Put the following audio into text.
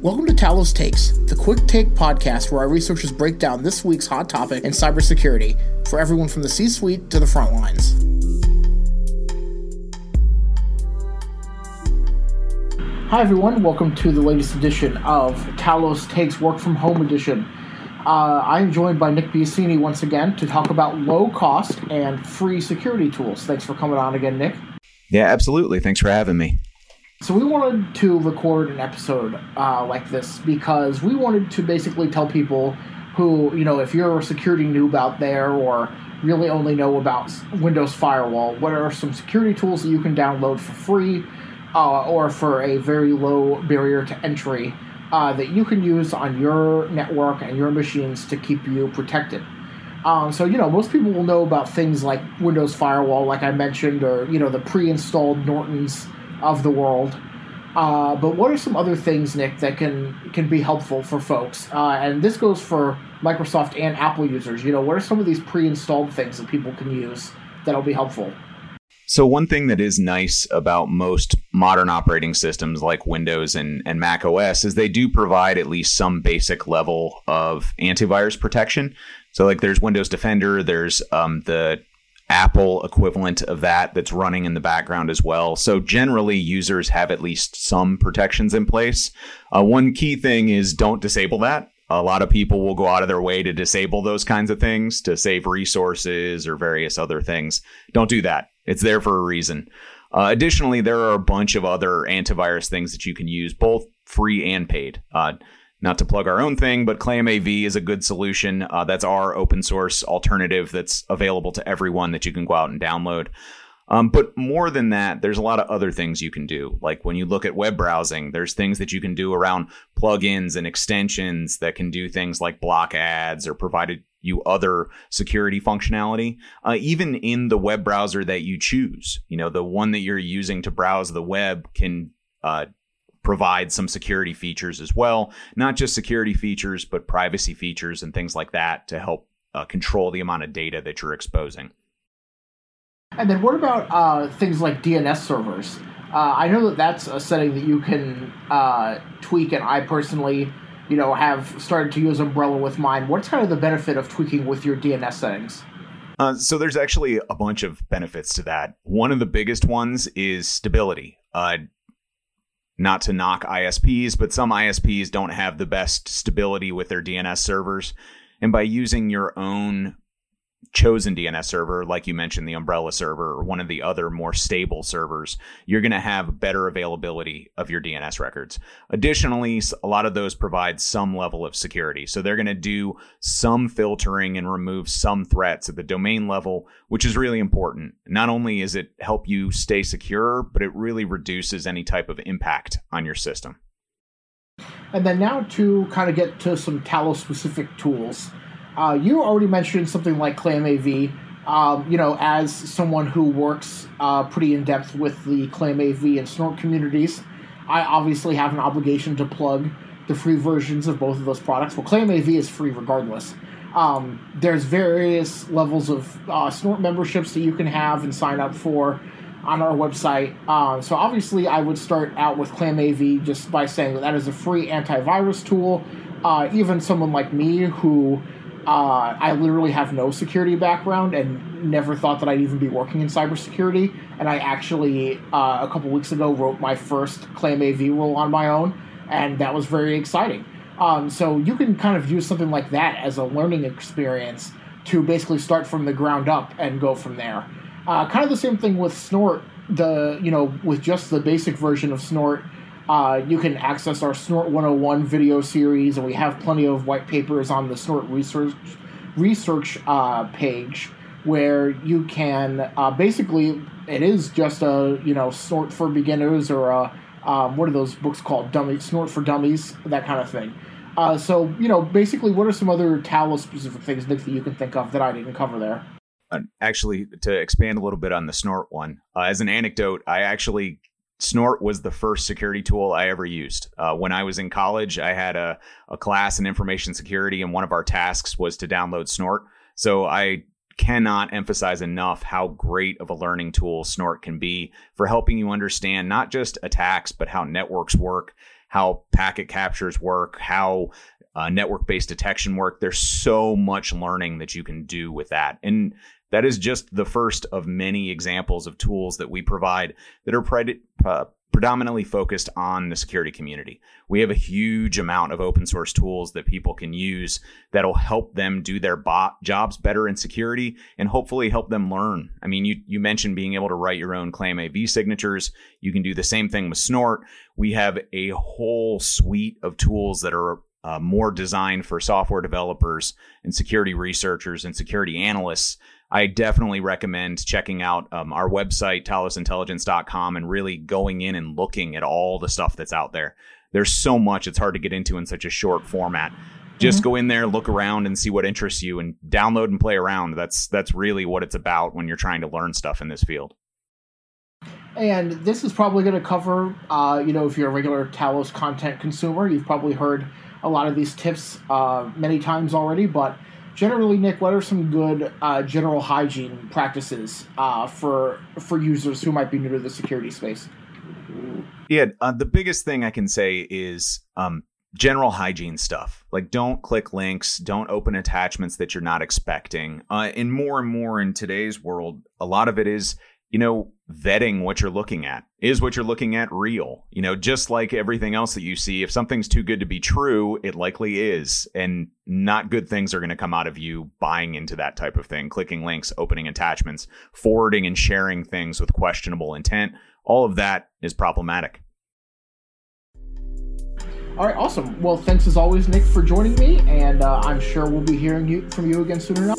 Welcome to Talos Takes, the quick take podcast where our researchers break down this week's hot topic in cybersecurity for everyone from the C suite to the front lines. Hi, everyone. Welcome to the latest edition of Talos Takes Work from Home Edition. Uh, I'm joined by Nick Biasini once again to talk about low cost and free security tools. Thanks for coming on again, Nick. Yeah, absolutely. Thanks for having me. So we wanted to record an episode uh, like this because we wanted to basically tell people who, you know, if you're a security noob out there or really only know about Windows Firewall, what are some security tools that you can download for free uh, or for a very low barrier to entry uh, that you can use on your network and your machines to keep you protected. Um, so you know, most people will know about things like Windows Firewall, like I mentioned, or you know, the pre-installed Nortons of the world. Uh, but what are some other things, Nick, that can can be helpful for folks? Uh, and this goes for Microsoft and Apple users. You know, what are some of these pre-installed things that people can use that'll be helpful? So one thing that is nice about most modern operating systems like Windows and, and Mac OS is they do provide at least some basic level of antivirus protection. So like there's Windows Defender, there's um, the Apple equivalent of that that's running in the background as well. So generally, users have at least some protections in place. Uh, one key thing is don't disable that. A lot of people will go out of their way to disable those kinds of things to save resources or various other things. Don't do that. It's there for a reason. Uh, additionally, there are a bunch of other antivirus things that you can use, both free and paid. Uh, not to plug our own thing, but ClamAV is a good solution. Uh, that's our open source alternative that's available to everyone that you can go out and download. Um, but more than that, there's a lot of other things you can do. Like when you look at web browsing, there's things that you can do around plugins and extensions that can do things like block ads or provide you other security functionality. Uh, even in the web browser that you choose, you know, the one that you're using to browse the web can uh, provide some security features as well. Not just security features, but privacy features and things like that to help uh, control the amount of data that you're exposing. And then what about uh, things like DNS servers? Uh, I know that that's a setting that you can uh, tweak, and I personally, you know, have started to use Umbrella with mine. What's kind of the benefit of tweaking with your DNS settings? Uh, so there's actually a bunch of benefits to that. One of the biggest ones is stability. Uh, not to knock ISPs, but some ISPs don't have the best stability with their DNS servers. And by using your own chosen DNS server, like you mentioned, the Umbrella server or one of the other more stable servers, you're going to have better availability of your DNS records. Additionally, a lot of those provide some level of security. So they're going to do some filtering and remove some threats at the domain level, which is really important. Not only is it help you stay secure, but it really reduces any type of impact on your system. And then now to kind of get to some Talos specific tools. Uh, you already mentioned something like ClamAV. Um, you know, as someone who works uh, pretty in depth with the ClamAV and Snort communities, I obviously have an obligation to plug the free versions of both of those products. Well, ClamAV is free regardless. Um, there's various levels of uh, Snort memberships that you can have and sign up for on our website. Uh, so obviously, I would start out with ClamAV just by saying that that is a free antivirus tool. Uh, even someone like me who uh, I literally have no security background and never thought that I'd even be working in cybersecurity. And I actually, uh, a couple weeks ago, wrote my first ClamAV rule on my own, and that was very exciting. Um, so you can kind of use something like that as a learning experience to basically start from the ground up and go from there. Uh, kind of the same thing with Snort. The you know with just the basic version of Snort, uh, you can access our Snort 101 video series, and we have plenty of white papers on the Snort research research uh, page where you can uh, basically it is just a you know Snort for beginners or a um, what are those books called? Dummy Snort for Dummies, that kind of thing. Uh, so you know, basically, what are some other Talos specific things, Nick, that you can think of that I didn't cover there? Actually, to expand a little bit on the Snort one, uh, as an anecdote, I actually Snort was the first security tool I ever used. Uh, when I was in college, I had a, a class in information security, and one of our tasks was to download Snort. So I cannot emphasize enough how great of a learning tool Snort can be for helping you understand not just attacks, but how networks work, how packet captures work, how uh, network based detection work. There's so much learning that you can do with that. And that is just the first of many examples of tools that we provide that are pred- uh, predominantly focused on the security community. We have a huge amount of open source tools that people can use that'll help them do their bo- jobs better in security and hopefully help them learn. I mean, you, you mentioned being able to write your own ClamAV signatures. You can do the same thing with Snort. We have a whole suite of tools that are uh, more designed for software developers and security researchers and security analysts I definitely recommend checking out um, our website, talosintelligence.com, and really going in and looking at all the stuff that's out there. There's so much, it's hard to get into in such a short format. Just mm-hmm. go in there, look around, and see what interests you, and download and play around. That's that's really what it's about when you're trying to learn stuff in this field. And this is probably going to cover, uh, you know, if you're a regular Talos content consumer, you've probably heard a lot of these tips uh, many times already. But generally, Nick, what are some good uh, general hygiene practices uh, for for users who might be new to the security space? Yeah, uh, the biggest thing I can say is um, general hygiene stuff. Like, don't click links, don't open attachments that you're not expecting. Uh, and more and more in today's world, a lot of it is you know, vetting what you're looking at. Is what you're looking at real? You know, just like everything else that you see, if something's too good to be true, it likely is. And not good things are going to come out of you buying into that type of thing, clicking links, opening attachments, forwarding and sharing things with questionable intent. All of that is problematic. All right, awesome. Well, thanks as always, Nick, for joining me, and uh, I'm sure we'll be hearing you from you again soon enough.